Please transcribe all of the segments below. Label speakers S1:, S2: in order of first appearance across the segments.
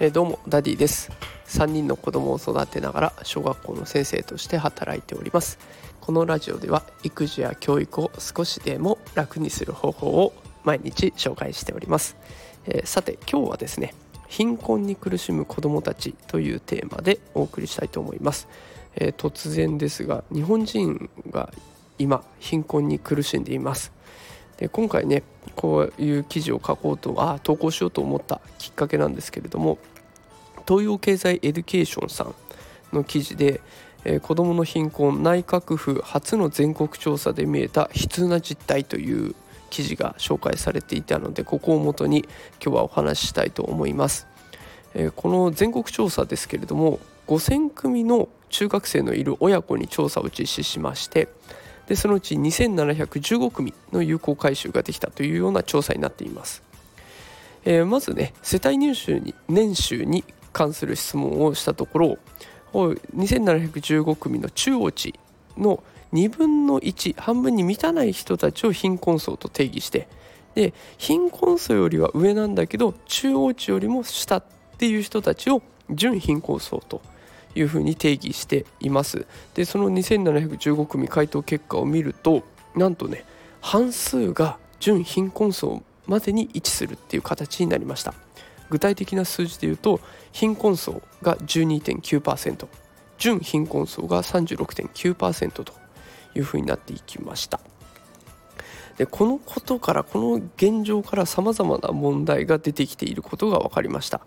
S1: えどうもダディです。3人の子供を育てながら小学校の先生として働いております。このラジオでは育児や教育を少しでも楽にする方法を毎日紹介しております、え、さて今日はですね貧困に苦しむ子どもたちというテーマでお送りしたいと思います、え、突然ですが日本人が今貧困に苦しんでいます。で今回ねこういう記事を書こうとあ投稿しようと思ったきっかけなんですけれども東洋経済エデュケーションさんの記事で、えー、子どもの貧困内閣府初の全国調査で見えた悲痛な実態という記事が紹介されていたのでここをもとに今日はお話ししたいと思います、えー、この全国調査ですけれども5000組の中学生のいる親子に調査を実施しましてでそのうち2715組の有効回収ができたというような調査になっています、えー、まずね世帯入収に年収に関する質問をしたところ2715組の中央値の2分の1半分に満たない人たちを貧困層と定義してで貧困層よりは上なんだけど中央値よりも下っていう人たちを準貧困層というふうに定義しています。でその2715組回答結果を見るとなんとね半数が準貧困層までに位置するっていう形になりました。具体的な数字で言うと貧困層が12.9%準貧困層が36.9%というふうになっていきました。でこのことからこの現状からさまざまな問題が出てきていることが分かりました。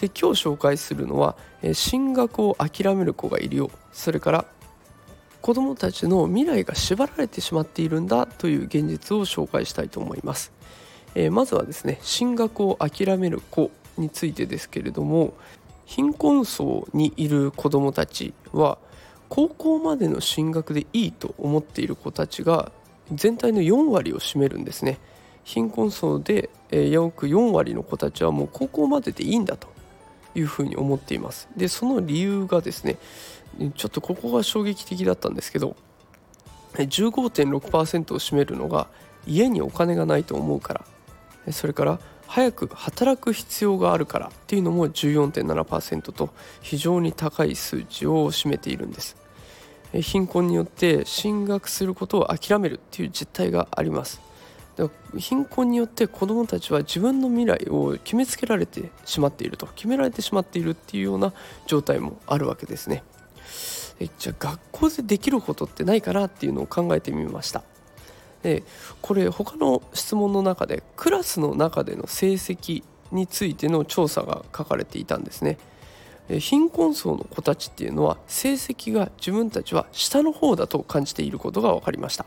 S1: で今日紹介するのは進学を諦める子がいるよ。それから子どもたちの未来が縛られてしまっているんだという現実を紹介したいと思います。えー、まずはですね進学を諦める子についてですけれども貧困層にいる子どもたちは高校までの進学でいいと思っている子たちが全体の4割を占めるんですね。貧困層で、え、約4割の子たちはもう高校まででいいんだと。いうふうに思っています。でその理由がですねちょっとここが衝撃的だったんですけど15.6%を占めるのが家にお金がないと思うからそれから早く働く必要があるからっていうのも14.7%と非常に高い数値を占めているんです。貧困によって進学することを諦めるっていう実態があります。貧困によって子どもたちは自分の未来を決めつけられてしまっていると決められてしまっているっていうような状態もあるわけですね。じゃあ学校でできることってないかなっていうのを考えてみました。でこれ他の質問の中でクラスの中での成績についての調査が書かれていたんですね。貧困層の子たちっていうのは成績が自分たちは下の方だと感じていることが分かりました。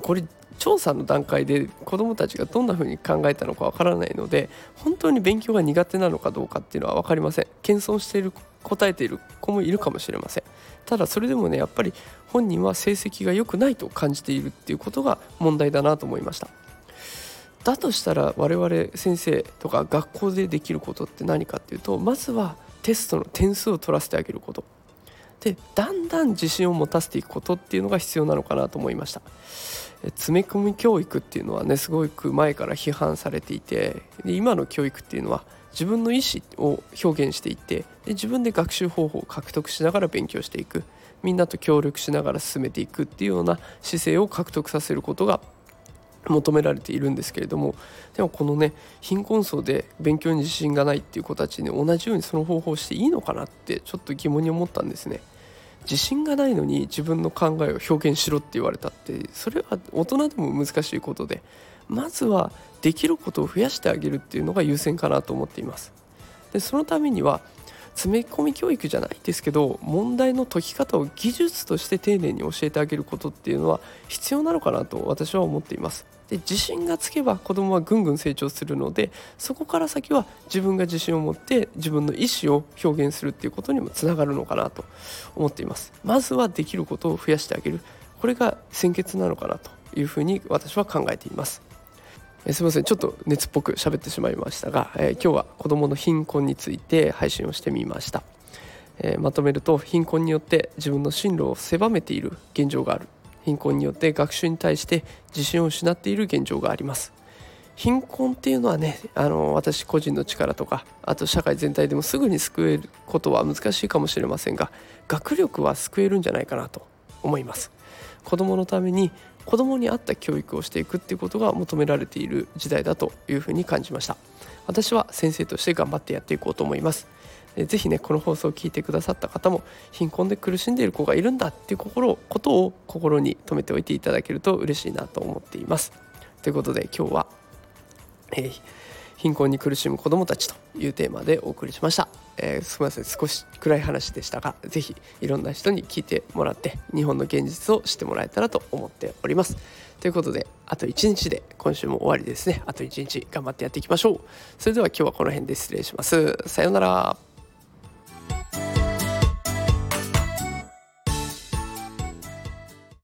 S1: これ調査の段階で子どもたちがどんな風に考えたのかわからないので本当に勉強が苦手なのかどうかっていうのは分かりません。謙遜している答えている子もいるかもしれません。ただそれでもねやっぱり本人は成績が良くないと感じているっていうことが問題だなと思いました。だとしたら我々先生とか学校でできることって何かっていうとまずはテストの点数を取らせてあげること。でだんだん自信を持たせていくことっていうのが必要なのかなと思いました詰め込み教育っていうのはねすごく前から批判されていてで今の教育っていうのは自分の意思を表現していってで自分で学習方法を獲得しながら勉強していくみんなと協力しながら進めていくっていうような姿勢を獲得させることが求められているんですけれどもでもこのね貧困層で勉強に自信がないっていう子たちに同じようにその方法をしていいのかなってちょっと疑問に思ったんですね。自信がないのに自分の考えを表現しろって言われたってそれは大人でも難しいことでまずはできることを増やしてあげるっていうのが優先かなと思っています。でそのためには詰め込み教育じゃないですけど問題の解き方を技術として丁寧に教えてあげることっていうのは必要なのかなと私は思っています。で自信がつけば子どもはぐんぐん成長するのでそこから先は自分が自信を持って自分の意思を表現するっていうことにもつながるのかなと思っています。まずはできることを増やしてあげる。これが先決なのかなというふうに私は考えています。えすみません。ちょっと熱っぽく喋ってしまいましたが、えー、今日は子どもの貧困について配信をしてみました、えー、まとめると貧困によって自分の進路を狭めている現状がある。貧困によって学習に対して自信を失っている現状があります。貧困っていうのはねあの私個人の力とかあと社会全体でもすぐに救えることは難しいかもしれませんが学力は救えるんじゃないかなと思います。子供のために子供に合った教育をしていくっていうことが求められている時代だというふうに感じました。私は先生として頑張ってやっていこうと思います。ぜひねこの放送を聞いてくださった方も貧困で苦しんでいる子がいるんだっていう心ことを心に留めておいていただけると嬉しいなと思っています。ということで今日は、えー、貧困に苦しむ子どもたちというテーマでお送りしました、えー、すみません少し暗い話でしたが是非いろんな人に聞いてもらって日本の現実を知ってもらえたらと思っております。ということであと1日で今週も終わりですね。あと1日頑張ってやっていきましょう。それでは今日はこの辺で失礼します。さようなら。